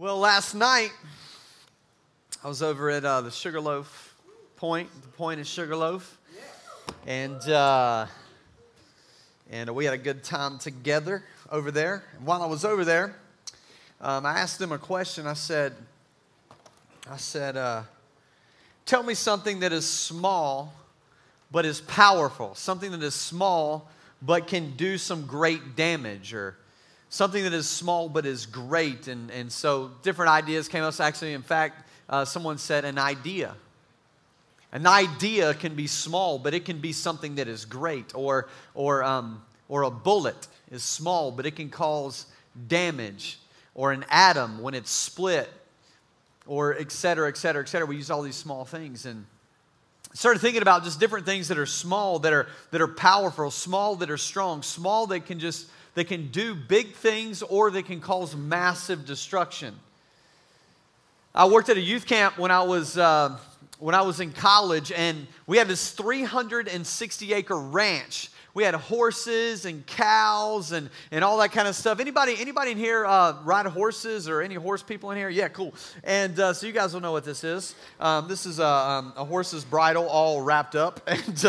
Well, last night I was over at uh, the Sugarloaf Point, the point is Sugarloaf, and uh, and we had a good time together over there. And while I was over there, um, I asked them a question. I said, I said, uh, tell me something that is small but is powerful, something that is small but can do some great damage, or something that is small but is great. And, and so different ideas came up. Actually, in fact, uh, someone said an idea. An idea can be small, but it can be something that is great. Or, or, um, or a bullet is small, but it can cause damage. Or an atom, when it's split, or et cetera, et cetera, et cetera. We use all these small things. And started thinking about just different things that are small, that are, that are powerful, small that are strong, small that can just they can do big things or they can cause massive destruction. I worked at a youth camp when I was, uh, when I was in college, and we had this 360 acre ranch. We had horses and cows and, and all that kind of stuff. Anybody, anybody in here uh, ride horses or any horse people in here? Yeah, cool. And uh, so you guys will know what this is. Um, this is a, um, a horse's bridle all wrapped up. And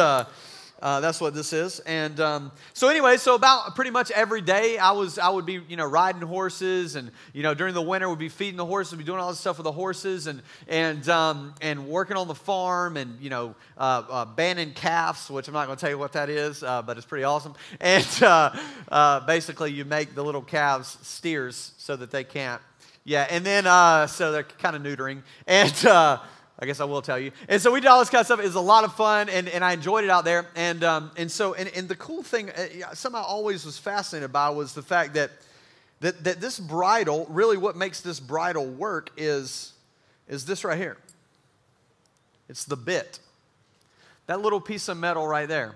uh, that's what this is. And um, so anyway, so about pretty much every day, I was I would be you know riding horses, and you know during the winter would be feeding the horses, would be doing all this stuff with the horses, and and um, and working on the farm, and you know uh, uh, banding calves, which I'm not going to tell you what that is, uh, but it's pretty awesome. And uh, uh, basically, you make the little calves steers so that they can't. Yeah, and then so they're kind of neutering and. I guess I will tell you. And so we did all this kind of stuff. It was a lot of fun, and, and I enjoyed it out there. And, um, and so, and, and the cool thing, uh, something I always was fascinated by was the fact that, that, that this bridle, really what makes this bridle work is, is this right here. It's the bit. That little piece of metal right there.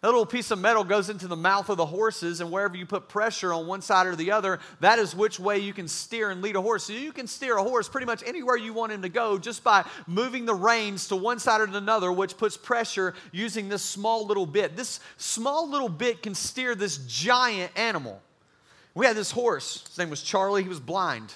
That little piece of metal goes into the mouth of the horses, and wherever you put pressure on one side or the other, that is which way you can steer and lead a horse. So you can steer a horse pretty much anywhere you want him to go just by moving the reins to one side or another, which puts pressure using this small little bit. This small little bit can steer this giant animal. We had this horse, his name was Charlie, he was blind.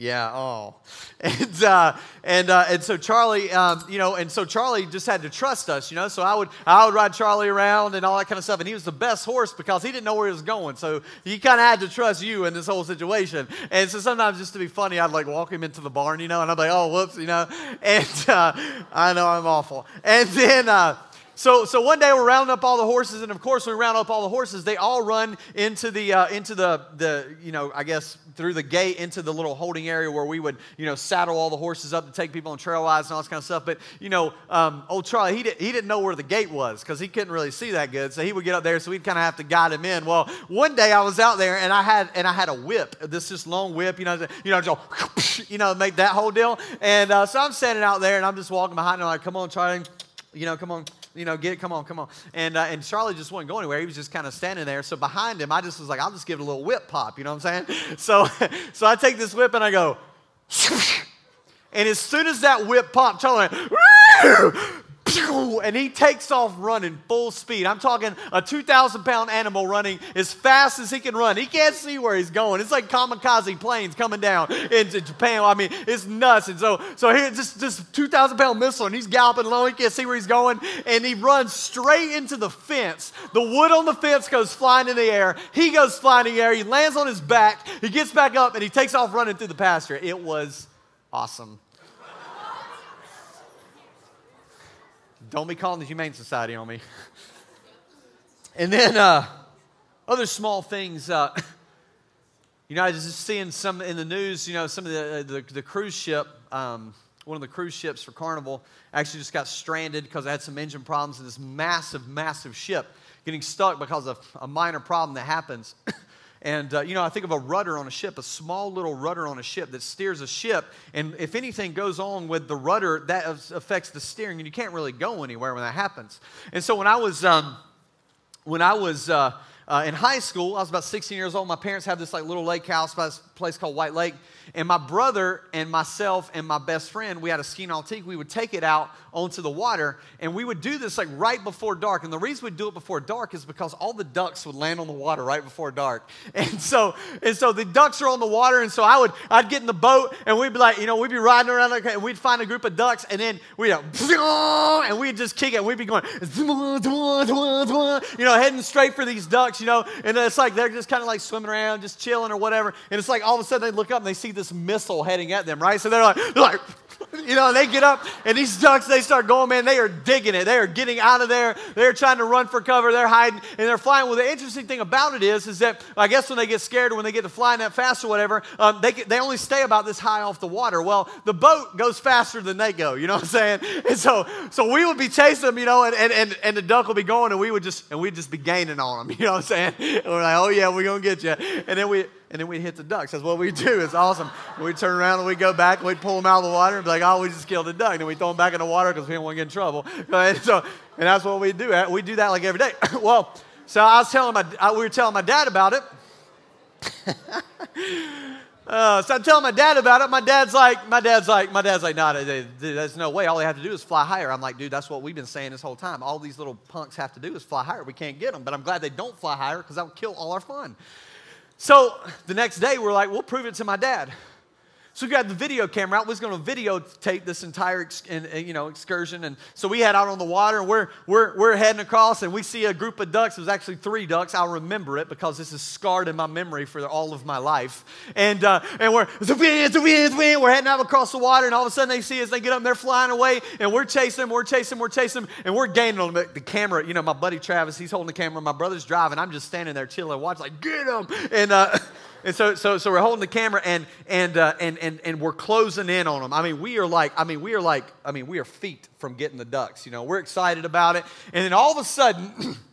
Yeah, oh. And, uh, and, uh, and so Charlie, um, you know, and so Charlie just had to trust us, you know. So I would, I would ride Charlie around and all that kind of stuff. And he was the best horse because he didn't know where he was going. So he kind of had to trust you in this whole situation. And so sometimes just to be funny, I'd like walk him into the barn, you know, and I'd be like, oh, whoops, you know. And uh, I know I'm awful. And then, uh, so, so one day we're rounding up all the horses, and of course, we round up all the horses, they all run into the, uh, into the, the, you know, I guess through the gate into the little holding area where we would, you know, saddle all the horses up to take people on trail rides and all this kind of stuff. But, you know, um, old Charlie, he, did, he didn't know where the gate was because he couldn't really see that good. So he would get up there, so we'd kind of have to guide him in. Well, one day I was out there and I had, and I had a whip, this just long whip, you know, you know, just, you know, make that whole deal. And uh, so I'm standing out there and I'm just walking behind him like, come on, Charlie, you know, come on you know, get it, come on, come on. And, uh, and Charlie just wasn't going anywhere. He was just kind of standing there. So behind him, I just was like, I'll just give it a little whip pop, you know what I'm saying? So, so I take this whip and I go, and as soon as that whip popped, Charlie went, and he takes off running full speed. I'm talking a 2,000 pound animal running as fast as he can run. He can't see where he's going. It's like kamikaze planes coming down into Japan. I mean, it's nuts. And so, so here, just this 2,000 pound missile, and he's galloping along. He can't see where he's going, and he runs straight into the fence. The wood on the fence goes flying in the air. He goes flying in the air. He lands on his back. He gets back up, and he takes off running through the pasture. It was awesome. Don't be calling the Humane Society on me. and then uh, other small things. Uh, you know, I was just seeing some in the news, you know, some of the, uh, the, the cruise ship, um, one of the cruise ships for Carnival actually just got stranded because it had some engine problems in this massive, massive ship getting stuck because of a minor problem that happens. And, uh, you know, I think of a rudder on a ship, a small little rudder on a ship that steers a ship. And if anything goes on with the rudder, that affects the steering, and you can't really go anywhere when that happens. And so when I was, um, when I was, uh, uh, in high school, I was about 16 years old. My parents had this like little lake house by this place called White Lake. And my brother and myself and my best friend, we had a ski nautique. We would take it out onto the water, and we would do this like right before dark. And the reason we'd do it before dark is because all the ducks would land on the water right before dark. And so, and so the ducks are on the water, and so I would, I'd get in the boat, and we'd be like, you know, we'd be riding around, like, and we'd find a group of ducks, and then we'd, go, and we'd just kick it, and we'd be going, you know, heading straight for these ducks, you know, and it's like they're just kind of like swimming around, just chilling or whatever, and it's like all of a sudden they look up and they see this missile heading at them, right? So they're like, they're like, you know, they get up, and these ducks, they start going, man, they are digging it. They are getting out of there. They're trying to run for cover. They're hiding, and they're flying. Well, the interesting thing about it is, is that I guess when they get scared or when they get to flying that fast or whatever, um, they, they only stay about this high off the water. Well, the boat goes faster than they go, you know what I'm saying? And so, so we would be chasing them, you know, and, and, and, and the duck would be going, and we would just, and we'd just be gaining on them, you know what I'm saying? And we're like, oh, yeah, we're going to get you. And then we, and then we'd hit the ducks. That's what we do. It's awesome. We'd turn around and we'd go back and we'd pull them out of the water and be like, oh, we just killed a duck. And we throw them back in the water because we don't want to get in trouble. And, so, and that's what we do. We do that like every day. well, so I was telling my, we were telling my dad about it. Uh, so I'm telling my dad about it. My dad's like, my dad's like, my dad's like, nah, there's no way. All they have to do is fly higher. I'm like, dude, that's what we've been saying this whole time. All these little punks have to do is fly higher. We can't get them, but I'm glad they don't fly higher because that would kill all our fun. So the next day, we're like, we'll prove it to my dad. So we got the video camera out. We was going to videotape this entire you know excursion, and so we head out on the water, and we're we're we're heading across, and we see a group of ducks. It was actually three ducks. I'll remember it because this is scarred in my memory for all of my life. And uh, and we're. We're heading out across the water, and all of a sudden they see us. They get up, and they're flying away, and we're chasing them, we're chasing them, we're chasing them, and we're gaining on them. The camera, you know, my buddy Travis, he's holding the camera. My brother's driving. I'm just standing there chilling, watching, like get them, and. Uh, And so, so, so we're holding the camera and, and, uh, and, and, and we're closing in on them. I mean, we are like, I mean, we are like, I mean, we are feet from getting the ducks. You know, we're excited about it. And then all of a sudden,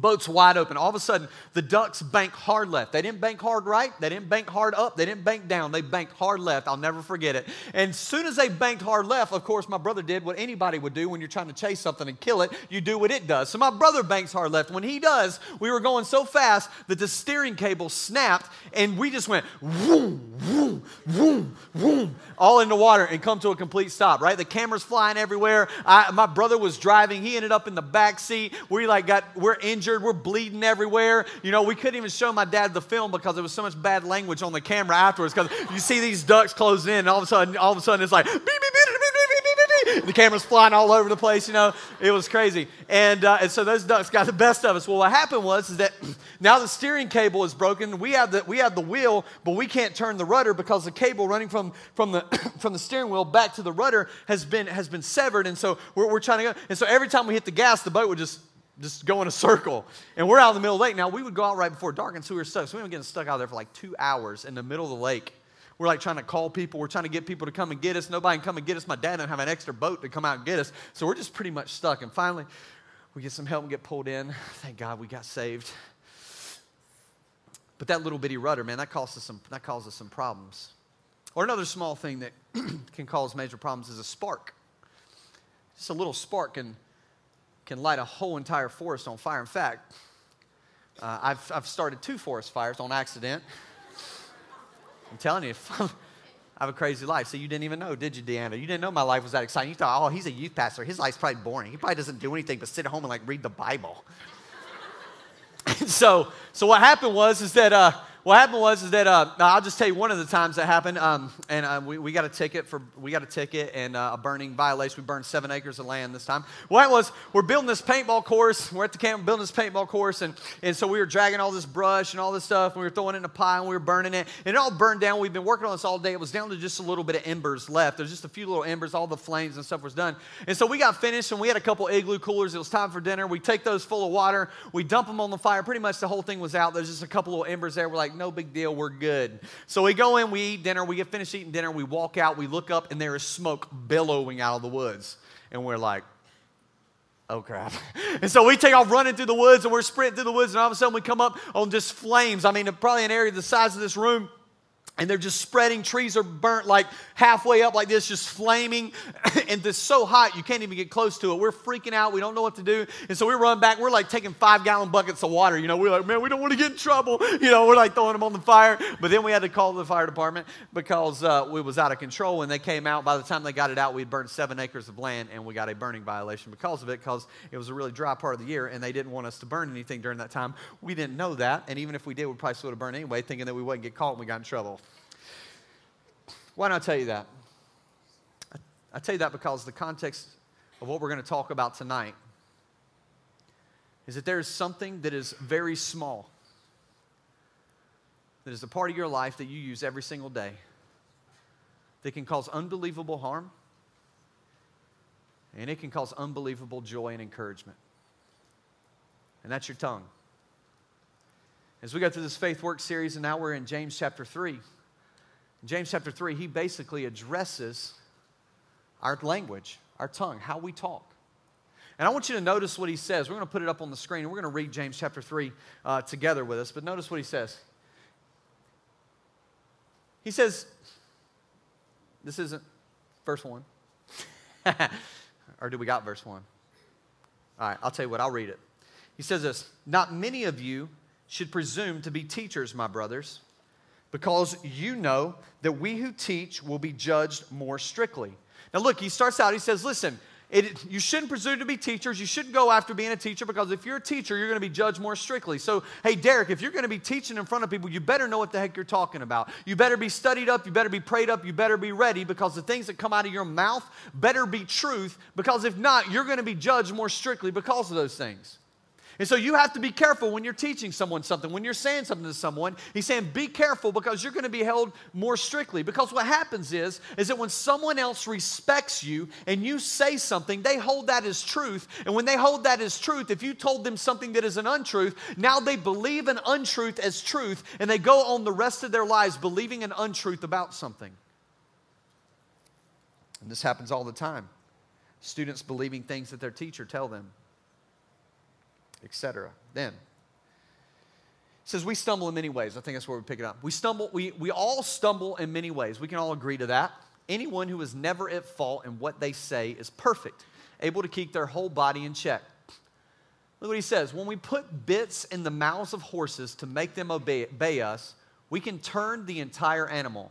boat's wide open. All of a sudden, the ducks bank hard left. They didn't bank hard right. They didn't bank hard up. They didn't bank down. They banked hard left. I'll never forget it. And as soon as they banked hard left, of course, my brother did what anybody would do when you're trying to chase something and kill it. You do what it does. So my brother banks hard left. When he does, we were going so fast that the steering cable snapped and we just went boom, boom, boom, boom, all in the water and come to a complete stop, right? The camera's flying everywhere. I, my brother was driving. He ended up in the back seat. We like got, we're injured. We're bleeding everywhere. You know, we couldn't even show my dad the film because there was so much bad language on the camera afterwards because you see these ducks closing in and all of a sudden, all of a sudden it's like, beep, beep, beep, the camera's flying all over the place, you know. It was crazy. And, uh, and so those ducks got the best of us. Well, what happened was is that now the steering cable is broken. We have the, we have the wheel, but we can't turn the rudder because the cable running from, from, the, from the steering wheel back to the rudder has been, has been severed. And so we're, we're trying to go. And so every time we hit the gas, the boat would just just go in a circle. And we're out in the middle of the lake. Now, we would go out right before dark, and so we were stuck. So we were getting stuck out there for like two hours in the middle of the lake. We're like trying to call people. We're trying to get people to come and get us. Nobody can come and get us. My dad didn't have an extra boat to come out and get us. So we're just pretty much stuck. And finally, we get some help and get pulled in. Thank God we got saved. But that little bitty rudder, man, that causes some, that causes some problems. Or another small thing that can cause major problems is a spark. Just a little spark can, can light a whole entire forest on fire. In fact, uh, I've, I've started two forest fires on accident. I'm telling you, I have a crazy life. So you didn't even know, did you, Deanna? You didn't know my life was that exciting. You thought, oh, he's a youth pastor. His life's probably boring. He probably doesn't do anything but sit at home and like read the Bible. so, so what happened was is that uh, what happened was is that uh, I'll just tell you one of the times that happened. Um, and uh, we, we got a ticket for we got a ticket and uh, a burning violation. We burned seven acres of land this time. What was we're building this paintball course. We're at the camp building this paintball course, and and so we were dragging all this brush and all this stuff. And we were throwing it in a pile and we were burning it, and it all burned down. We've been working on this all day. It was down to just a little bit of embers left. There's just a few little embers. All the flames and stuff was done. And so we got finished, and we had a couple igloo coolers. It was time for dinner. We take those full of water. We dump them on the fire. Pretty much the whole thing was out. There's just a couple little embers there. We're like, no big deal. We're good. So we go in, we eat dinner, we get finished eating dinner, we walk out, we look up, and there is smoke billowing out of the woods. And we're like, oh crap. And so we take off running through the woods, and we're sprinting through the woods, and all of a sudden we come up on just flames. I mean, probably an area the size of this room and they're just spreading. Trees are burnt like halfway up, like this, just flaming. and it's so hot, you can't even get close to it. We're freaking out. We don't know what to do. And so we run back. We're like taking five gallon buckets of water. You know, we're like, man, we don't want to get in trouble. You know, we're like throwing them on the fire. But then we had to call the fire department because uh, we was out of control. When they came out, by the time they got it out, we'd burned seven acres of land and we got a burning violation because of it because it was a really dry part of the year and they didn't want us to burn anything during that time. We didn't know that. And even if we did, we probably still would have burned anyway, thinking that we wouldn't get caught and we got in trouble. Why don't I tell you that? I tell you that because the context of what we're going to talk about tonight is that there is something that is very small, that is a part of your life that you use every single day, that can cause unbelievable harm, and it can cause unbelievable joy and encouragement. And that's your tongue. As we go through this faith work series, and now we're in James chapter 3. James chapter 3, he basically addresses our language, our tongue, how we talk. And I want you to notice what he says. We're going to put it up on the screen and we're going to read James chapter 3 uh, together with us. But notice what he says. He says, this isn't verse 1. or do we got verse 1? All right, I'll tell you what, I'll read it. He says this Not many of you should presume to be teachers, my brothers because you know that we who teach will be judged more strictly. Now, look, he starts out, he says, Listen, it, you shouldn't presume to be teachers. You shouldn't go after being a teacher because if you're a teacher, you're going to be judged more strictly. So, hey, Derek, if you're going to be teaching in front of people, you better know what the heck you're talking about. You better be studied up. You better be prayed up. You better be ready because the things that come out of your mouth better be truth because if not, you're going to be judged more strictly because of those things. And so you have to be careful when you're teaching someone something, when you're saying something to someone. He's saying, be careful because you're going to be held more strictly. Because what happens is, is that when someone else respects you and you say something, they hold that as truth. And when they hold that as truth, if you told them something that is an untruth, now they believe an untruth as truth and they go on the rest of their lives believing an untruth about something. And this happens all the time. Students believing things that their teacher tell them etc. Then, says we stumble in many ways. I think that's where we pick it up. We stumble, we, we all stumble in many ways. We can all agree to that. Anyone who is never at fault in what they say is perfect, able to keep their whole body in check. Look what he says. When we put bits in the mouths of horses to make them obey, obey us, we can turn the entire animal.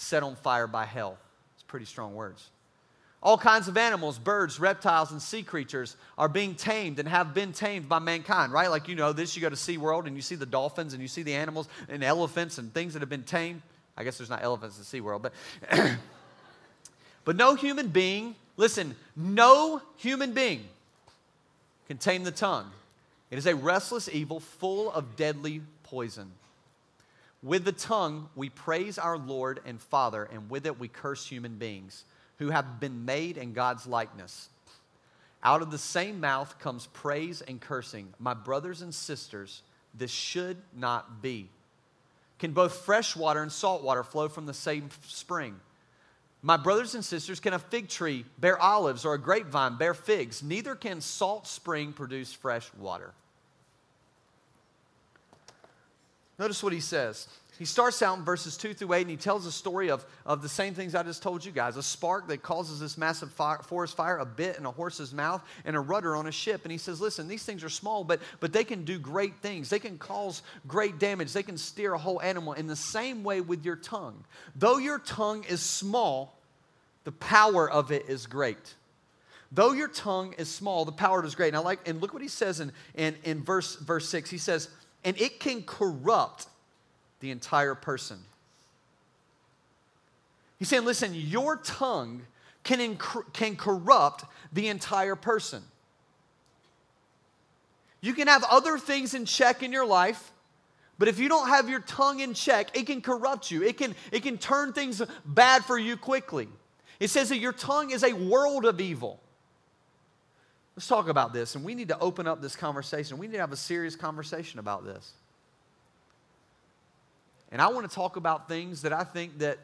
set on fire by hell. It's pretty strong words. All kinds of animals, birds, reptiles, and sea creatures are being tamed and have been tamed by mankind, right? Like you know this, you go to SeaWorld and you see the dolphins and you see the animals and elephants and things that have been tamed. I guess there's not elephants in SeaWorld, but but no human being, listen, no human being can tame the tongue. It is a restless evil full of deadly poison. With the tongue, we praise our Lord and Father, and with it, we curse human beings who have been made in God's likeness. Out of the same mouth comes praise and cursing. My brothers and sisters, this should not be. Can both fresh water and salt water flow from the same spring? My brothers and sisters, can a fig tree bear olives or a grapevine bear figs? Neither can salt spring produce fresh water. Notice what he says. He starts out in verses 2 through 8 and he tells a story of, of the same things I just told you guys a spark that causes this massive fire, forest fire, a bit in a horse's mouth, and a rudder on a ship. And he says, Listen, these things are small, but, but they can do great things. They can cause great damage. They can steer a whole animal in the same way with your tongue. Though your tongue is small, the power of it is great. Though your tongue is small, the power is great. And I like, and look what he says in, in, in verse, verse 6. He says, and it can corrupt the entire person. He's saying, listen, your tongue can, inc- can corrupt the entire person. You can have other things in check in your life, But if you don't have your tongue in check, it can corrupt you. It can, it can turn things bad for you quickly. It says that your tongue is a world of evil. Let's talk about this, and we need to open up this conversation. We need to have a serious conversation about this. And I want to talk about things that I think that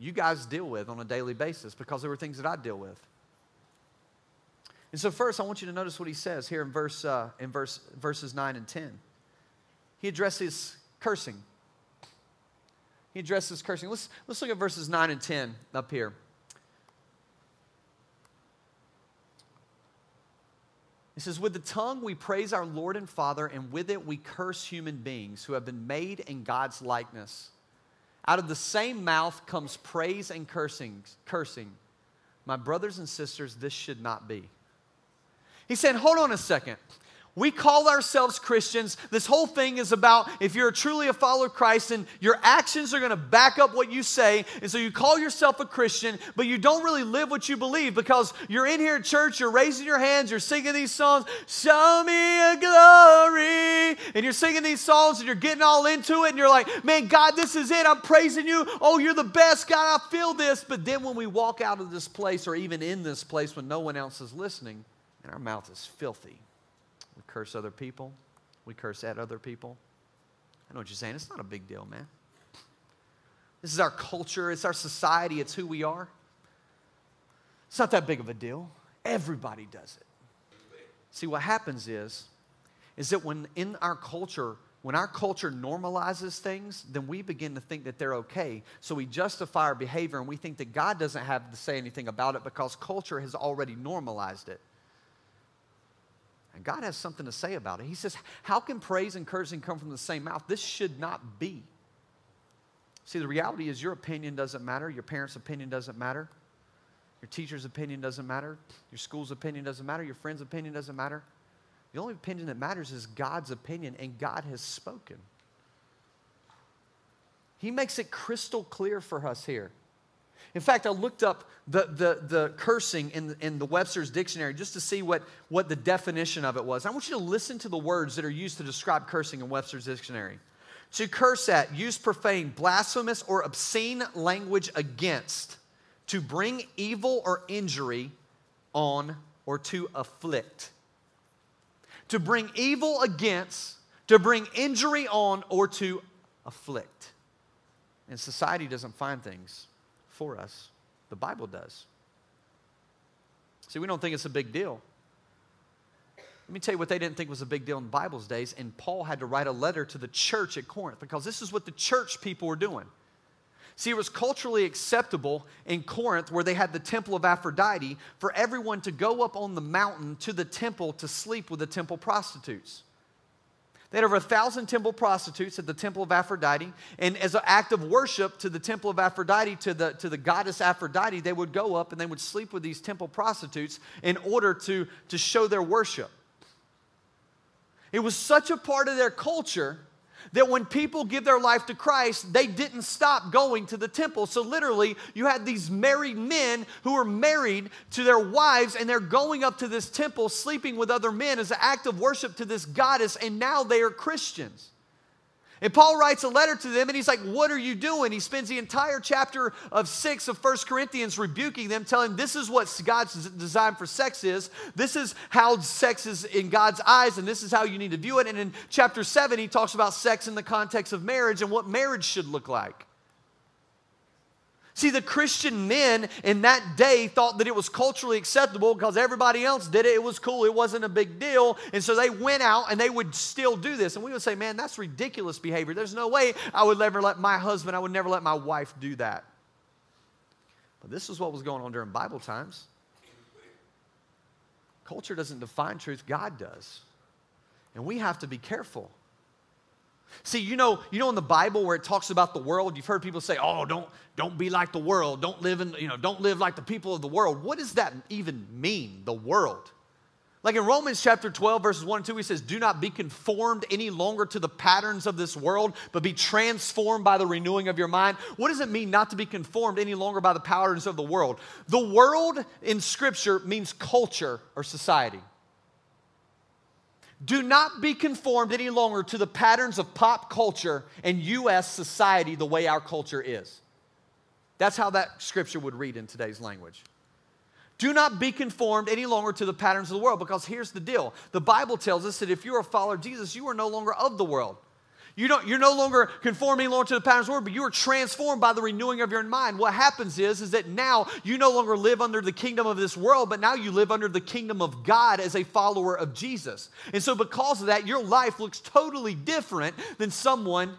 you guys deal with on a daily basis because there were things that I deal with. And so first, I want you to notice what he says here in verse uh, in verse verses nine and ten. He addresses cursing. He addresses cursing. Let's let's look at verses nine and ten up here. He says, With the tongue we praise our Lord and Father, and with it we curse human beings who have been made in God's likeness. Out of the same mouth comes praise and cursing. cursing. My brothers and sisters, this should not be. He said, Hold on a second. We call ourselves Christians. This whole thing is about if you're truly a follower of Christ and your actions are going to back up what you say. And so you call yourself a Christian, but you don't really live what you believe because you're in here at church, you're raising your hands, you're singing these songs, Show me a glory. And you're singing these songs and you're getting all into it and you're like, Man, God, this is it. I'm praising you. Oh, you're the best. God, I feel this. But then when we walk out of this place or even in this place when no one else is listening, and our mouth is filthy we curse other people. We curse at other people. I know what you're saying. It's not a big deal, man. This is our culture, it's our society, it's who we are. It's not that big of a deal. Everybody does it. See, what happens is, is that when in our culture, when our culture normalizes things, then we begin to think that they're okay. So we justify our behavior and we think that God doesn't have to say anything about it because culture has already normalized it. And God has something to say about it. He says, How can praise and cursing come from the same mouth? This should not be. See, the reality is your opinion doesn't matter, your parents' opinion doesn't matter, your teacher's opinion doesn't matter, your school's opinion doesn't matter, your friend's opinion doesn't matter. The only opinion that matters is God's opinion, and God has spoken. He makes it crystal clear for us here. In fact, I looked up the, the, the cursing in, in the Webster's dictionary just to see what, what the definition of it was. I want you to listen to the words that are used to describe cursing in Webster's dictionary. To curse at, use profane, blasphemous, or obscene language against, to bring evil or injury on, or to afflict. To bring evil against, to bring injury on, or to afflict. And society doesn't find things for us. The Bible does. See, we don't think it's a big deal. Let me tell you what they didn't think was a big deal in the Bible's days, and Paul had to write a letter to the church at Corinth because this is what the church people were doing. See, it was culturally acceptable in Corinth, where they had the temple of Aphrodite, for everyone to go up on the mountain to the temple to sleep with the temple prostitutes. They had over a thousand temple prostitutes at the temple of Aphrodite. And as an act of worship to the temple of Aphrodite, to the, to the goddess Aphrodite, they would go up and they would sleep with these temple prostitutes in order to, to show their worship. It was such a part of their culture that when people give their life to Christ, they didn't stop going to the temple. So, literally, you had these married men who were married to their wives, and they're going up to this temple, sleeping with other men as an act of worship to this goddess, and now they are Christians. And Paul writes a letter to them and he's like, What are you doing? He spends the entire chapter of 6 of First Corinthians rebuking them, telling them this is what God's design for sex is. This is how sex is in God's eyes, and this is how you need to view it. And in chapter 7, he talks about sex in the context of marriage and what marriage should look like. See, the Christian men in that day thought that it was culturally acceptable because everybody else did it. It was cool. It wasn't a big deal. And so they went out and they would still do this. And we would say, man, that's ridiculous behavior. There's no way I would never let my husband, I would never let my wife do that. But this is what was going on during Bible times. Culture doesn't define truth, God does. And we have to be careful. See, you know, you know in the Bible where it talks about the world, you've heard people say, "Oh, don't don't be like the world. Don't live in, you know, don't live like the people of the world." What does that even mean, the world? Like in Romans chapter 12 verses 1 and 2 he says, "Do not be conformed any longer to the patterns of this world, but be transformed by the renewing of your mind." What does it mean not to be conformed any longer by the patterns of the world? The world in scripture means culture or society. Do not be conformed any longer to the patterns of pop culture and U.S. society the way our culture is. That's how that scripture would read in today's language. Do not be conformed any longer to the patterns of the world because here's the deal. The Bible tells us that if you're a follower of Jesus, you are no longer of the world. You don't, you're no longer conforming longer to the patterns of the world, but you are transformed by the renewing of your mind. What happens is, is that now you no longer live under the kingdom of this world, but now you live under the kingdom of God as a follower of Jesus. And so, because of that, your life looks totally different than someone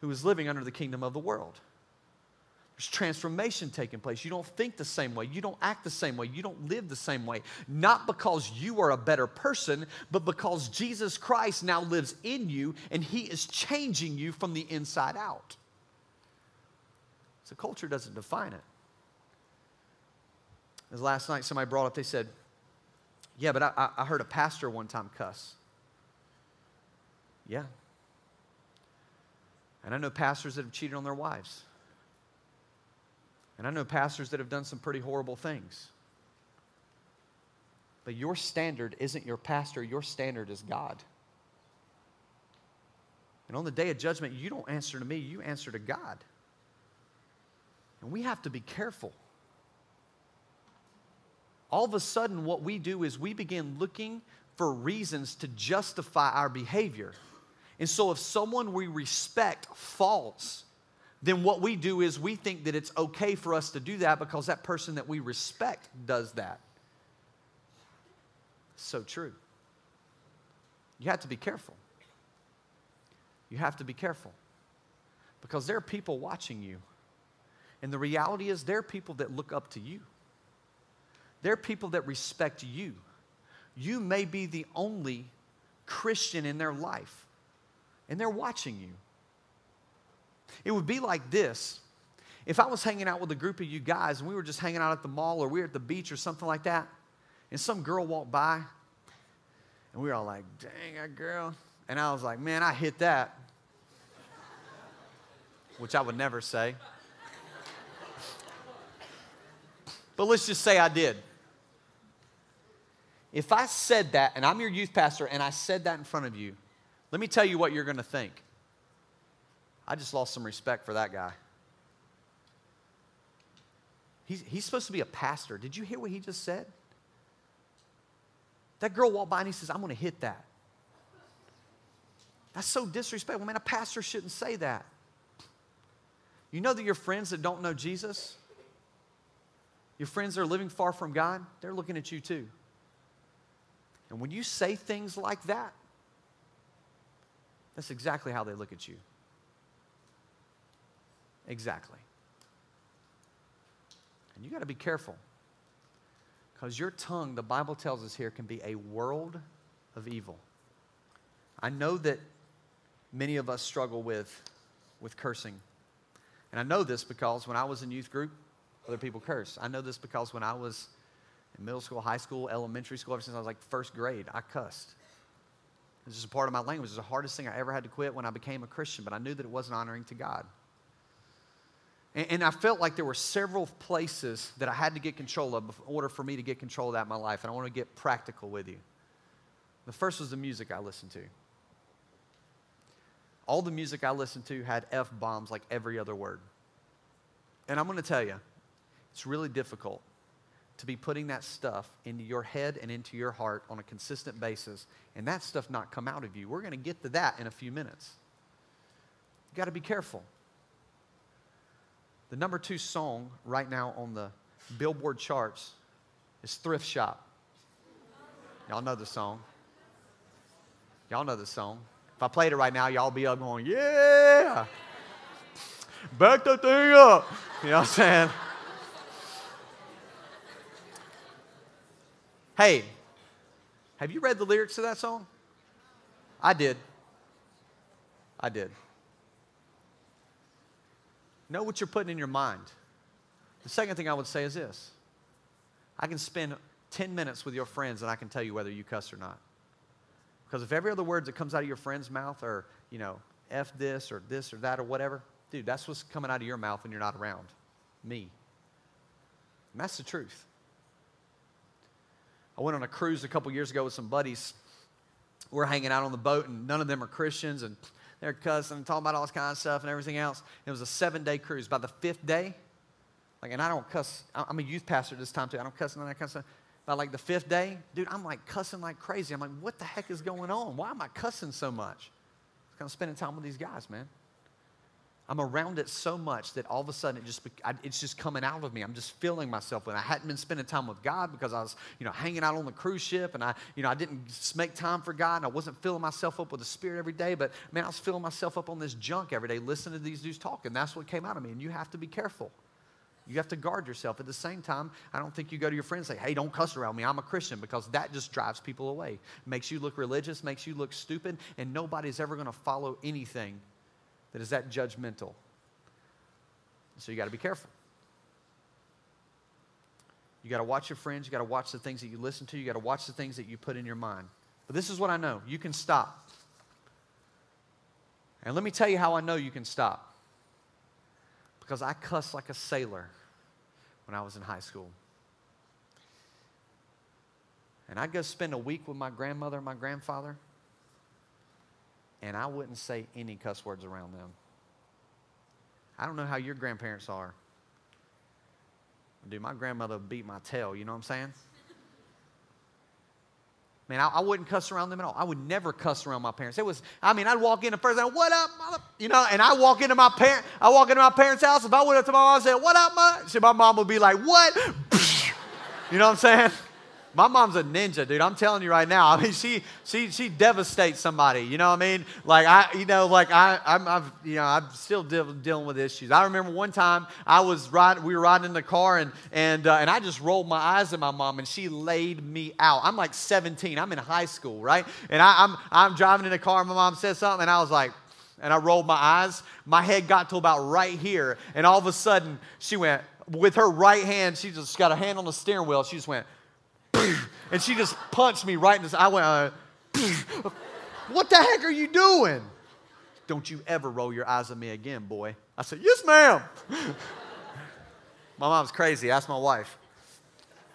who is living under the kingdom of the world. There's transformation taking place. You don't think the same way. You don't act the same way. You don't live the same way. Not because you are a better person, but because Jesus Christ now lives in you and he is changing you from the inside out. So culture doesn't define it. As last night somebody brought up, they said, Yeah, but I, I heard a pastor one time cuss. Yeah. And I know pastors that have cheated on their wives. And I know pastors that have done some pretty horrible things. But your standard isn't your pastor, your standard is God. And on the day of judgment, you don't answer to me, you answer to God. And we have to be careful. All of a sudden, what we do is we begin looking for reasons to justify our behavior. And so, if someone we respect falls, then what we do is we think that it's okay for us to do that because that person that we respect does that. So true. You have to be careful. You have to be careful because there are people watching you. And the reality is, there are people that look up to you, there are people that respect you. You may be the only Christian in their life, and they're watching you. It would be like this. If I was hanging out with a group of you guys and we were just hanging out at the mall or we were at the beach or something like that, and some girl walked by, and we were all like, dang, that girl. And I was like, man, I hit that. Which I would never say. But let's just say I did. If I said that, and I'm your youth pastor, and I said that in front of you, let me tell you what you're going to think. I just lost some respect for that guy. He's, he's supposed to be a pastor. Did you hear what he just said? That girl walked by and he says, I'm going to hit that. That's so disrespectful. Man, a pastor shouldn't say that. You know that your friends that don't know Jesus, your friends that are living far from God, they're looking at you too. And when you say things like that, that's exactly how they look at you. Exactly. And you got to be careful. Because your tongue, the Bible tells us here, can be a world of evil. I know that many of us struggle with, with cursing. And I know this because when I was in youth group, other people curse. I know this because when I was in middle school, high school, elementary school, ever since I was like first grade, I cussed. It's just a part of my language. It's the hardest thing I ever had to quit when I became a Christian, but I knew that it wasn't honoring to God. And, I felt like there were several places that I had to get control of in order for me to get control of that in my life. And I want to get practical with you. The first was the music I listened to. All the music I listened to had F bombs like every other word. And I'm going to tell you, it's really difficult to be putting that stuff into your head and into your heart on a consistent basis and that stuff not come out of you. We're going to get to that in a few minutes. You got to be careful. The number two song right now on the Billboard charts is Thrift Shop. Y'all know the song. Y'all know the song. If I played it right now, y'all be up going, yeah. Back that thing up. You know what I'm saying? hey, have you read the lyrics to that song? I did. I did. Know what you're putting in your mind. The second thing I would say is this I can spend 10 minutes with your friends and I can tell you whether you cuss or not. Because if every other word that comes out of your friend's mouth are, you know, F this or this or that or whatever, dude, that's what's coming out of your mouth when you're not around me. And that's the truth. I went on a cruise a couple years ago with some buddies, we're hanging out on the boat, and none of them are Christians, and they're cussing talking about all this kind of stuff and everything else. It was a seven day cruise. By the fifth day, like, and I don't cuss, I'm a youth pastor this time too. I don't cuss and that kind of stuff. By like the fifth day, dude, I'm like cussing like crazy. I'm like, what the heck is going on? Why am I cussing so much? It's Kind of spending time with these guys, man. I'm around it so much that all of a sudden it just it's just coming out of me. I'm just feeling myself. When I hadn't been spending time with God because I was, you know, hanging out on the cruise ship and I, you know, I didn't make time for God and I wasn't filling myself up with the Spirit every day. But man, I was filling myself up on this junk every day, listening to these dudes talk, and that's what came out of me. And you have to be careful. You have to guard yourself. At the same time, I don't think you go to your friends and say, hey, don't cuss around me. I'm a Christian because that just drives people away. Makes you look religious, makes you look stupid, and nobody's ever going to follow anything that is that judgmental. So you got to be careful. You got to watch your friends. You got to watch the things that you listen to. You got to watch the things that you put in your mind. But this is what I know you can stop. And let me tell you how I know you can stop. Because I cussed like a sailor when I was in high school. And I'd go spend a week with my grandmother and my grandfather, and I wouldn't say any cuss words around them. I don't know how your grandparents are. Dude, my grandmother beat my tail, you know what I'm saying? Man, I, I, wouldn't cuss around them at all. I would never cuss around my parents. It was, I mean, I'd walk in the first, what up, mother? You know, and I walk into my parent, I walk into my parents' house. If I went up to my mom and said, what up, mom? my mom would be like, what? you know what I'm saying? My mom's a ninja, dude. I'm telling you right now. I mean, she she she devastates somebody. You know what I mean? Like I, you know, like I, I'm, I've, you know, I'm still de- dealing with issues. I remember one time I was riding, we were riding in the car, and and uh, and I just rolled my eyes at my mom, and she laid me out. I'm like 17. I'm in high school, right? And I, I'm I'm driving in the car, and my mom said something, and I was like and I rolled my eyes. My head got to about right here, and all of a sudden she went with her right hand. She just got a hand on the steering wheel. She just went, and she just punched me right in the. I went, uh, what the heck are you doing? Don't you ever roll your eyes at me again, boy. I said, yes, ma'am. my mom's crazy. Ask my wife.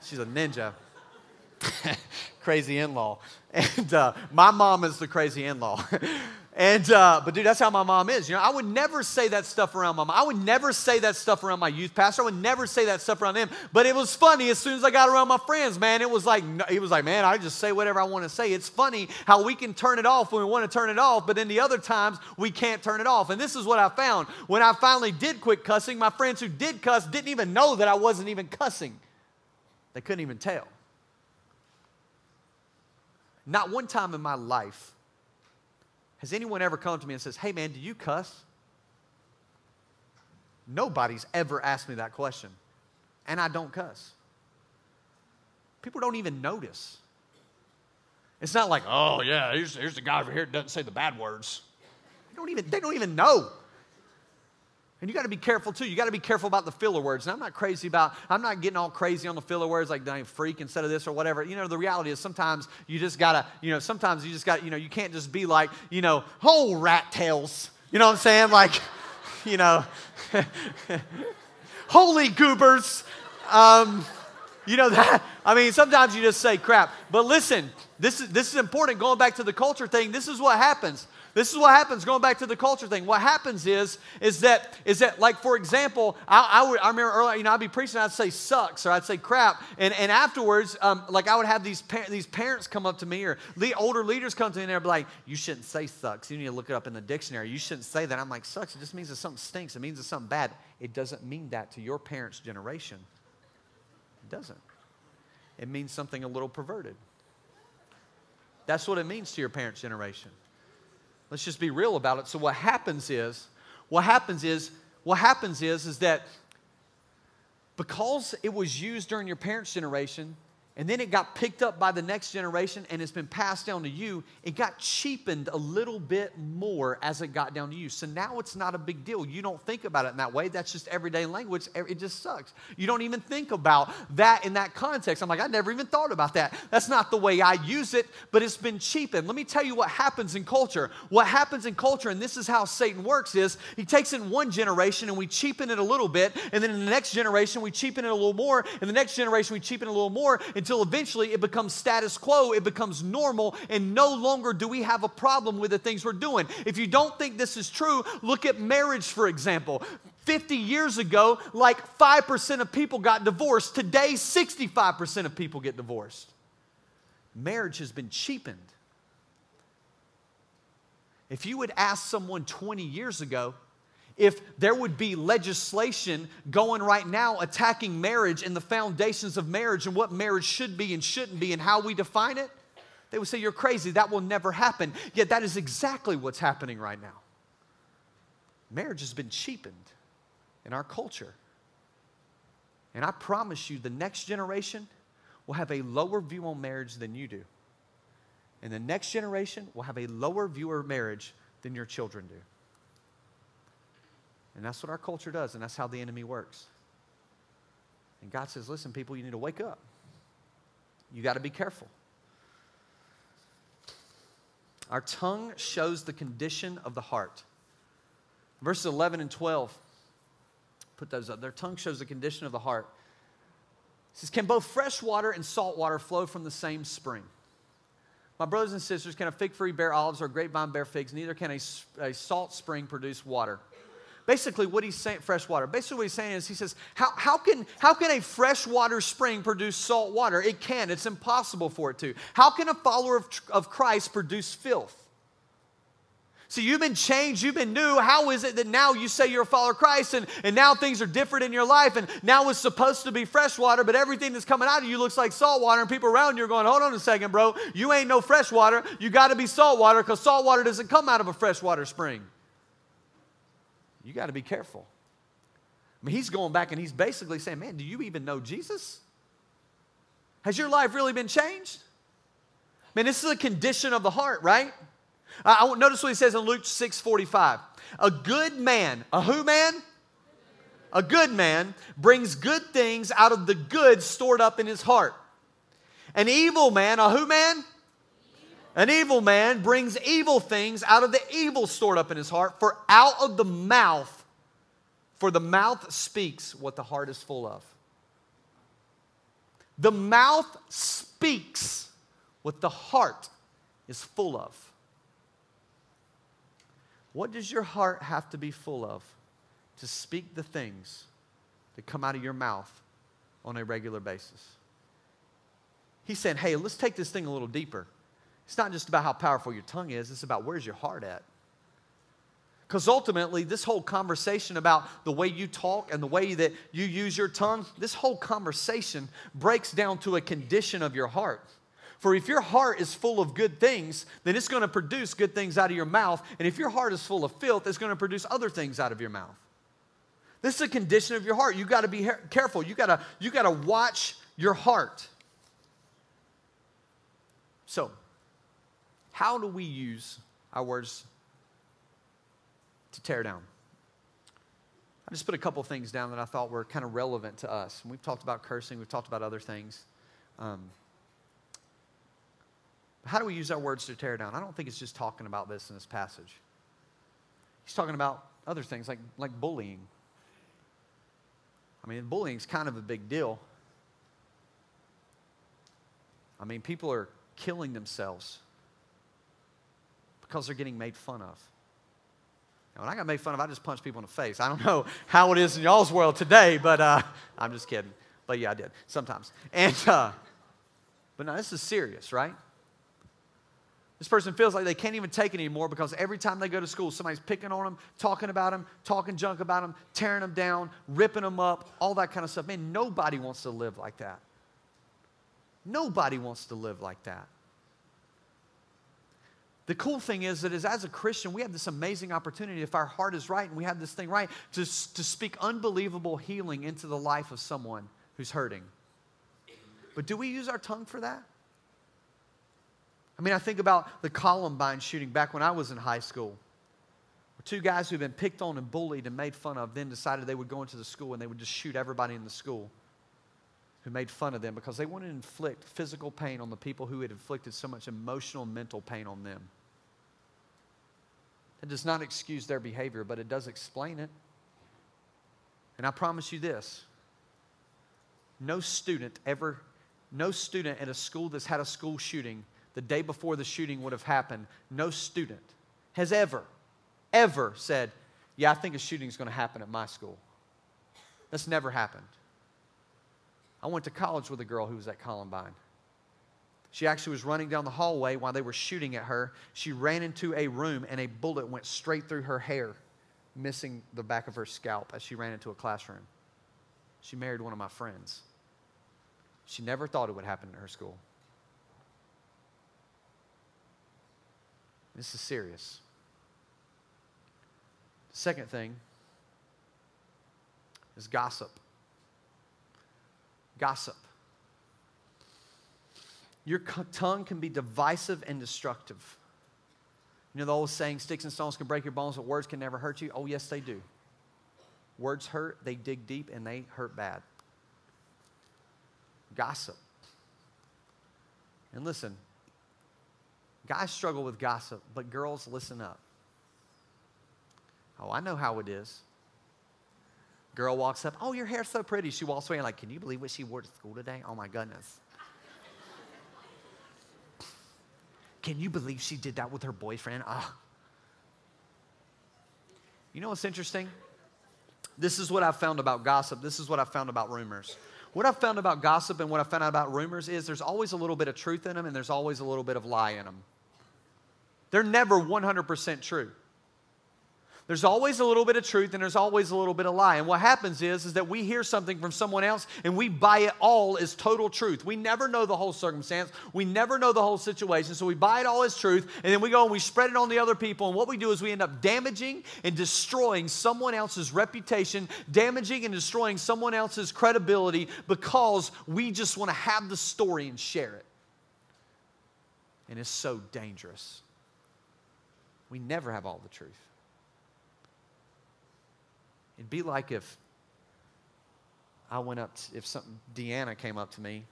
She's a ninja. crazy in law. And uh, my mom is the crazy in law. And, uh, but dude, that's how my mom is. You know, I would never say that stuff around my mom. I would never say that stuff around my youth pastor. I would never say that stuff around them. But it was funny as soon as I got around my friends, man. It was like, it was like, man, I just say whatever I want to say. It's funny how we can turn it off when we want to turn it off, but then the other times we can't turn it off. And this is what I found. When I finally did quit cussing, my friends who did cuss didn't even know that I wasn't even cussing. They couldn't even tell. Not one time in my life has anyone ever come to me and says, Hey man, do you cuss? Nobody's ever asked me that question. And I don't cuss. People don't even notice. It's not like, oh yeah, here's, here's the guy over here that doesn't say the bad words. They don't even, they don't even know. And you got to be careful too. You got to be careful about the filler words. And I'm not crazy about, I'm not getting all crazy on the filler words like damn freak instead of this or whatever. You know, the reality is sometimes you just got to, you know, sometimes you just got, you know, you can't just be like, you know, whole rat tails. You know what I'm saying? Like, you know, holy goobers. Um, you know that? I mean, sometimes you just say crap. But listen, this is, this is important. Going back to the culture thing, this is what happens. This is what happens, going back to the culture thing. What happens is, is that, is that like, for example, I, I, would, I remember earlier, you know, I'd be preaching, I'd say sucks, or I'd say crap. And, and afterwards, um, like, I would have these, these parents come up to me, or le- older leaders come to me, and they're like, you shouldn't say sucks. You need to look it up in the dictionary. You shouldn't say that. I'm like, sucks. It just means that something stinks. It means that something bad. It doesn't mean that to your parents' generation. It doesn't. It means something a little perverted. That's what it means to your parents' generation. Let's just be real about it. So what happens is, what happens is, what happens is, is that because it was used during your parents' generation, and then it got picked up by the next generation and it's been passed down to you, it got cheapened a little bit more as it got down to you. So now it's not a big deal. You don't think about it in that way. That's just everyday language. It just sucks. You don't even think about that in that context. I'm like, I never even thought about that. That's not the way I use it, but it's been cheapened. Let me tell you what happens in culture. What happens in culture, and this is how Satan works, is he takes in one generation and we cheapen it a little bit, and then in the next generation we cheapen it a little more, in the next generation we cheapen it a little more, until eventually it becomes status quo, it becomes normal, and no longer do we have a problem with the things we're doing. If you don't think this is true, look at marriage, for example. 50 years ago, like 5% of people got divorced. Today, 65% of people get divorced. Marriage has been cheapened. If you would ask someone 20 years ago, if there would be legislation going right now attacking marriage and the foundations of marriage and what marriage should be and shouldn't be and how we define it, they would say, You're crazy. That will never happen. Yet that is exactly what's happening right now. Marriage has been cheapened in our culture. And I promise you, the next generation will have a lower view on marriage than you do. And the next generation will have a lower view of marriage than your children do. And that's what our culture does, and that's how the enemy works. And God says, listen, people, you need to wake up. You got to be careful. Our tongue shows the condition of the heart. Verses 11 and 12, put those up. Their tongue shows the condition of the heart. It says, Can both fresh water and salt water flow from the same spring? My brothers and sisters, can a fig tree bear olives or a grapevine bear figs? Neither can a, a salt spring produce water basically what he's saying, fresh water. Basically what he's saying is he says, how, how, can, how can a freshwater spring produce salt water? It can. It's impossible for it to. How can a follower of, of Christ produce filth? So you've been changed, you've been new. How is it that now you say you're a follower of Christ and, and now things are different in your life and now it's supposed to be fresh water, but everything that's coming out of you looks like salt water and people around you are going, hold on a second, bro. You ain't no fresh water. You got to be salt water because salt water doesn't come out of a freshwater spring you got to be careful. I mean, he's going back and he's basically saying, Man, do you even know Jesus? Has your life really been changed? Man, this is a condition of the heart, right? I, I notice what he says in Luke 6 45. A good man, a who man? A good man brings good things out of the good stored up in his heart. An evil man, a who man? An evil man brings evil things out of the evil stored up in his heart, for out of the mouth, for the mouth speaks what the heart is full of. The mouth speaks what the heart is full of. What does your heart have to be full of to speak the things that come out of your mouth on a regular basis? He said, Hey, let's take this thing a little deeper. It's not just about how powerful your tongue is, it's about where's your heart at. Because ultimately, this whole conversation about the way you talk and the way that you use your tongue, this whole conversation breaks down to a condition of your heart. For if your heart is full of good things, then it's going to produce good things out of your mouth. And if your heart is full of filth, it's going to produce other things out of your mouth. This is a condition of your heart. You got to be careful. You got to you got to watch your heart. So, how do we use our words to tear down? I just put a couple things down that I thought were kind of relevant to us. And we've talked about cursing, we've talked about other things. Um, how do we use our words to tear down? I don't think it's just talking about this in this passage. He's talking about other things like, like bullying. I mean, bullying is kind of a big deal. I mean, people are killing themselves because they're getting made fun of. Now, when I got made fun of, I just punch people in the face. I don't know how it is in y'all's world today, but uh, I'm just kidding. But yeah, I did sometimes. And uh, but now this is serious, right? This person feels like they can't even take it anymore because every time they go to school, somebody's picking on them, talking about them, talking junk about them, tearing them down, ripping them up, all that kind of stuff. Man, nobody wants to live like that. Nobody wants to live like that. The cool thing is that is as a Christian, we have this amazing opportunity, if our heart is right and we have this thing right, to, to speak unbelievable healing into the life of someone who's hurting. But do we use our tongue for that? I mean, I think about the Columbine shooting back when I was in high school. Two guys who'd been picked on and bullied and made fun of then decided they would go into the school and they would just shoot everybody in the school who made fun of them because they wanted to inflict physical pain on the people who had inflicted so much emotional mental pain on them. It does not excuse their behavior, but it does explain it. And I promise you this no student ever no student at a school that's had a school shooting the day before the shooting would have happened, no student has ever, ever said, Yeah, I think a shooting is going to happen at my school. That's never happened. I went to college with a girl who was at Columbine. She actually was running down the hallway while they were shooting at her. She ran into a room and a bullet went straight through her hair, missing the back of her scalp as she ran into a classroom. She married one of my friends. She never thought it would happen in her school. This is serious. The second thing is gossip. Gossip. Your tongue can be divisive and destructive. You know the old saying, sticks and stones can break your bones, but words can never hurt you? Oh, yes, they do. Words hurt, they dig deep, and they hurt bad. Gossip. And listen, guys struggle with gossip, but girls, listen up. Oh, I know how it is. Girl walks up, oh, your hair's so pretty. She walks away like, can you believe what she wore to school today? Oh my goodness. can you believe she did that with her boyfriend? Ah. You know what's interesting? This is what I found about gossip. This is what I found about rumors. What I've found about gossip and what I found out about rumors is there's always a little bit of truth in them and there's always a little bit of lie in them. They're never 100% true. There's always a little bit of truth and there's always a little bit of lie. And what happens is, is that we hear something from someone else and we buy it all as total truth. We never know the whole circumstance. We never know the whole situation. So we buy it all as truth and then we go and we spread it on the other people. And what we do is we end up damaging and destroying someone else's reputation, damaging and destroying someone else's credibility because we just want to have the story and share it. And it's so dangerous. We never have all the truth. It'd be like if I went up, to, if something, Deanna came up to me,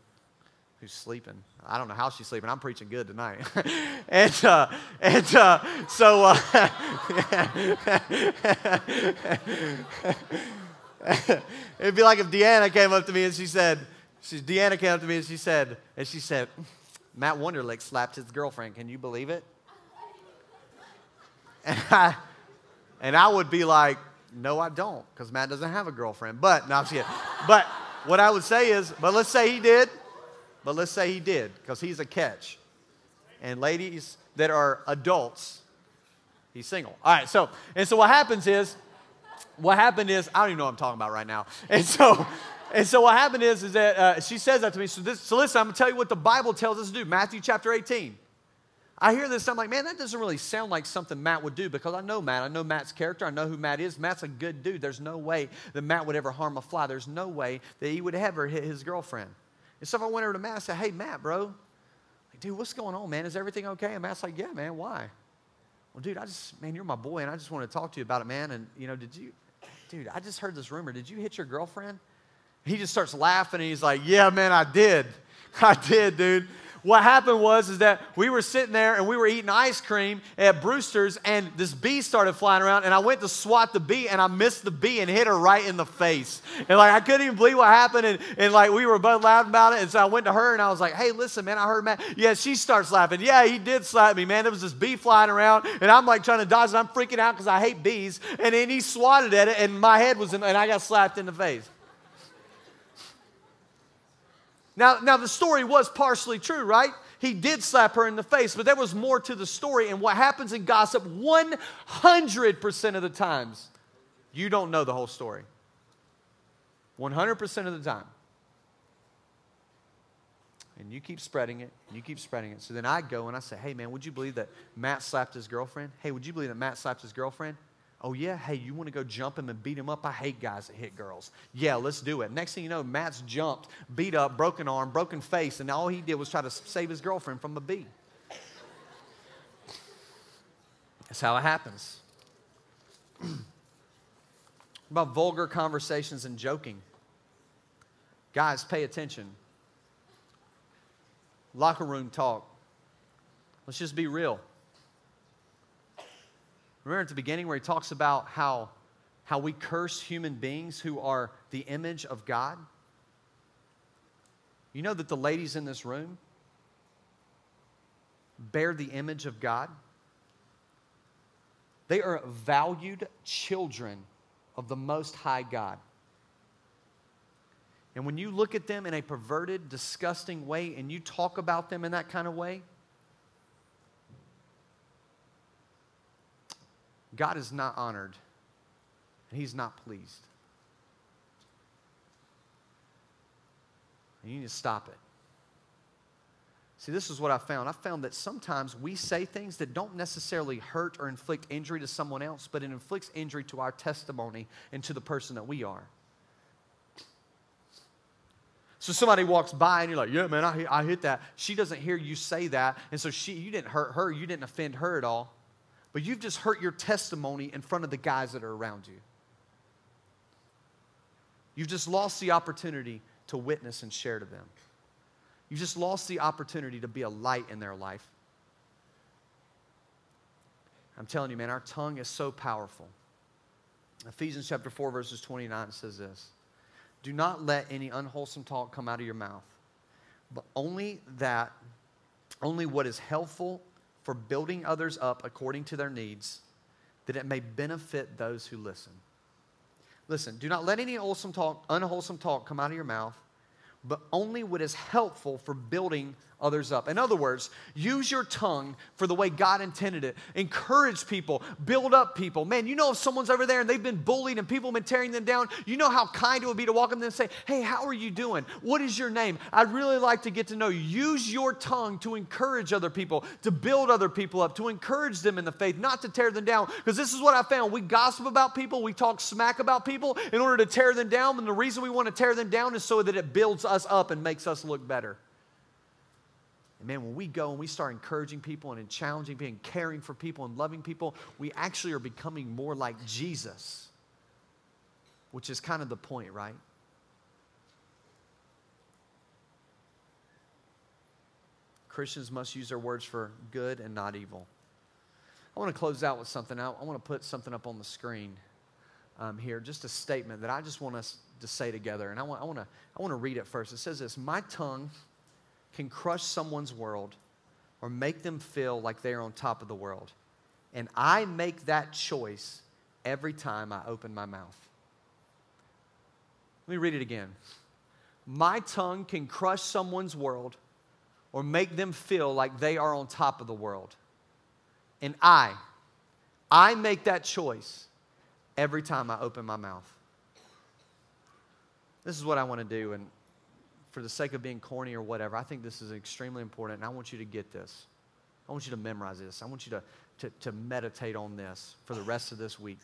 who's sleeping. I don't know how she's sleeping. I'm preaching good tonight. and uh, and uh, so uh, it'd be like if Deanna came up to me and she said, she, Deanna came up to me and she said, and she said, Matt Wonderlick slapped his girlfriend. Can you believe it? And I, and I would be like, no, I don't, because Matt doesn't have a girlfriend. But, no, I'm kidding. But what I would say is, but let's say he did. But let's say he did, because he's a catch. And ladies that are adults, he's single. All right, so, and so what happens is, what happened is, I don't even know what I'm talking about right now. And so, and so what happened is, is that uh, she says that to me. So, this, so listen, I'm going to tell you what the Bible tells us to do. Matthew chapter 18. I hear this, I'm like, man, that doesn't really sound like something Matt would do because I know Matt. I know Matt's character. I know who Matt is. Matt's a good dude. There's no way that Matt would ever harm a fly. There's no way that he would ever hit his girlfriend. And so if I went over to Matt, I said, hey, Matt, bro, like, dude, what's going on, man? Is everything okay? And Matt's like, yeah, man, why? Well, dude, I just, man, you're my boy, and I just want to talk to you about it, man. And, you know, did you, dude, I just heard this rumor. Did you hit your girlfriend? He just starts laughing, and he's like, yeah, man, I did. I did, dude what happened was is that we were sitting there and we were eating ice cream at Brewster's and this bee started flying around and I went to swat the bee and I missed the bee and hit her right in the face. And like I couldn't even believe what happened and, and like we were both laughing about it. And so I went to her and I was like, hey, listen, man, I heard Matt. Yeah, she starts laughing. Yeah, he did slap me, man. There was this bee flying around and I'm like trying to dodge it. I'm freaking out because I hate bees. And then he swatted at it and my head was in, and I got slapped in the face. Now, now the story was partially true, right? He did slap her in the face, but there was more to the story. And what happens in gossip 100% of the times, you don't know the whole story. 100% of the time. And you keep spreading it, and you keep spreading it. So then I go and I say, hey, man, would you believe that Matt slapped his girlfriend? Hey, would you believe that Matt slapped his girlfriend? Oh, yeah? Hey, you want to go jump him and beat him up? I hate guys that hit girls. Yeah, let's do it. Next thing you know, Matt's jumped, beat up, broken arm, broken face, and all he did was try to save his girlfriend from the bee. That's how it happens. about vulgar conversations and joking. Guys, pay attention. Locker room talk. Let's just be real. Remember at the beginning where he talks about how, how we curse human beings who are the image of God? You know that the ladies in this room bear the image of God? They are valued children of the Most High God. And when you look at them in a perverted, disgusting way and you talk about them in that kind of way, God is not honored and He's not pleased. And you need to stop it. See, this is what I found. I found that sometimes we say things that don't necessarily hurt or inflict injury to someone else, but it inflicts injury to our testimony and to the person that we are. So somebody walks by and you're like, yeah, man, I, I hit that. She doesn't hear you say that. And so she, you didn't hurt her. You didn't offend her at all. But you've just hurt your testimony in front of the guys that are around you. You've just lost the opportunity to witness and share to them. You've just lost the opportunity to be a light in their life. I'm telling you, man, our tongue is so powerful. Ephesians chapter 4, verses 29 says this Do not let any unwholesome talk come out of your mouth, but only that, only what is helpful for building others up according to their needs, that it may benefit those who listen. Listen, do not let any unwholesome talk, unwholesome talk come out of your mouth but only what is helpful for building others up. In other words, use your tongue for the way God intended it. Encourage people, build up people. Man, you know if someone's over there and they've been bullied and people have been tearing them down, you know how kind it would be to walk up them and say, Hey, how are you doing? What is your name? I'd really like to get to know you. Use your tongue to encourage other people, to build other people up, to encourage them in the faith, not to tear them down. Because this is what I found. We gossip about people, we talk smack about people in order to tear them down. And the reason we want to tear them down is so that it builds us up and makes us look better. And man, when we go and we start encouraging people and challenging people and caring for people and loving people, we actually are becoming more like Jesus, which is kind of the point, right? Christians must use their words for good and not evil. I want to close out with something. I, want to put something up on the screen um, here, just a statement that I just want us to say together. And I want, I, want to, I want to read it first. It says this My tongue can crush someone's world or make them feel like they're on top of the world. And I make that choice every time I open my mouth. Let me read it again. My tongue can crush someone's world or make them feel like they are on top of the world. And I, I make that choice every time I open my mouth. This is what I want to do. And for the sake of being corny or whatever, I think this is extremely important, and I want you to get this. I want you to memorize this. I want you to, to, to meditate on this for the rest of this week.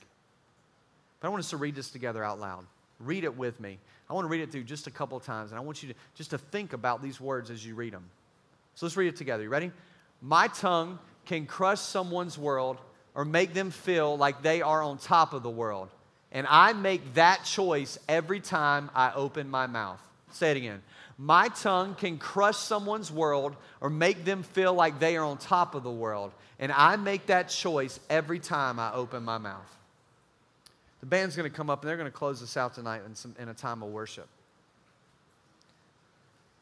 But I want us to read this together out loud. Read it with me. I want to read it through just a couple of times, and I want you to just to think about these words as you read them. So let's read it together. You ready? My tongue can crush someone's world or make them feel like they are on top of the world. And I make that choice every time I open my mouth. Say it again. My tongue can crush someone's world or make them feel like they are on top of the world. And I make that choice every time I open my mouth. The band's going to come up and they're going to close us out tonight in, some, in a time of worship.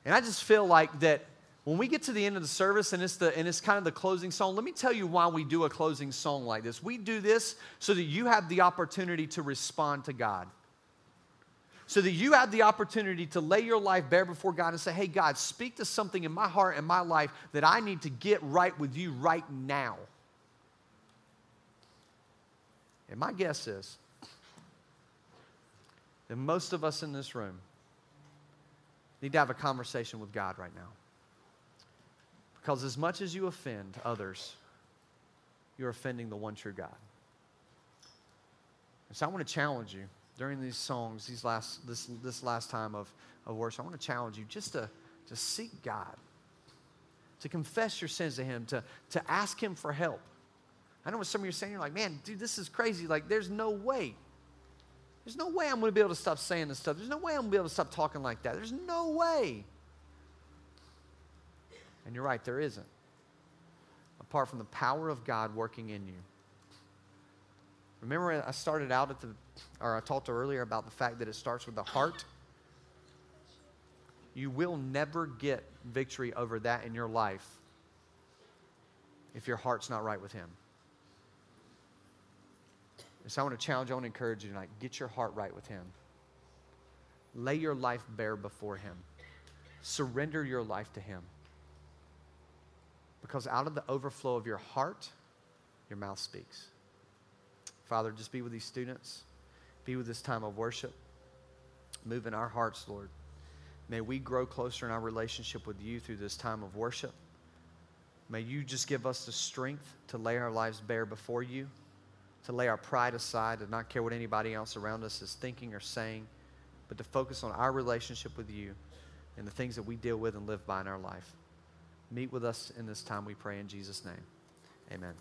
And I just feel like that when we get to the end of the service and it's, the, and it's kind of the closing song, let me tell you why we do a closing song like this. We do this so that you have the opportunity to respond to God so that you have the opportunity to lay your life bare before God and say, Hey, God, speak to something in my heart and my life that I need to get right with you right now. And my guess is that most of us in this room need to have a conversation with God right now. Because as much as you offend others, you're offending the one true God. And so I want to challenge you during these songs, these last, this, this last time of, of worship, I want to challenge you just to, to seek God, to confess your sins to Him, to, to ask Him for help. I know what some of you are saying, you're like, man, dude, this is crazy. Like, there's no way. There's no way I'm going to be able to stop saying this stuff. There's no way I'm going to be able to stop talking like that. There's no way. And you're right, there isn't. Apart from the power of God working in you. Remember, I started out at the, or I talked earlier about the fact that it starts with the heart. You will never get victory over that in your life if your heart's not right with Him. And so I want to challenge, I want to encourage you tonight get your heart right with Him. Lay your life bare before Him. Surrender your life to Him. Because out of the overflow of your heart, your mouth speaks. Father, just be with these students, be with this time of worship. Move in our hearts, Lord. May we grow closer in our relationship with you through this time of worship. May you just give us the strength to lay our lives bare before you, to lay our pride aside, to not care what anybody else around us is thinking or saying, but to focus on our relationship with you and the things that we deal with and live by in our life. Meet with us in this time, we pray in Jesus' name. Amen.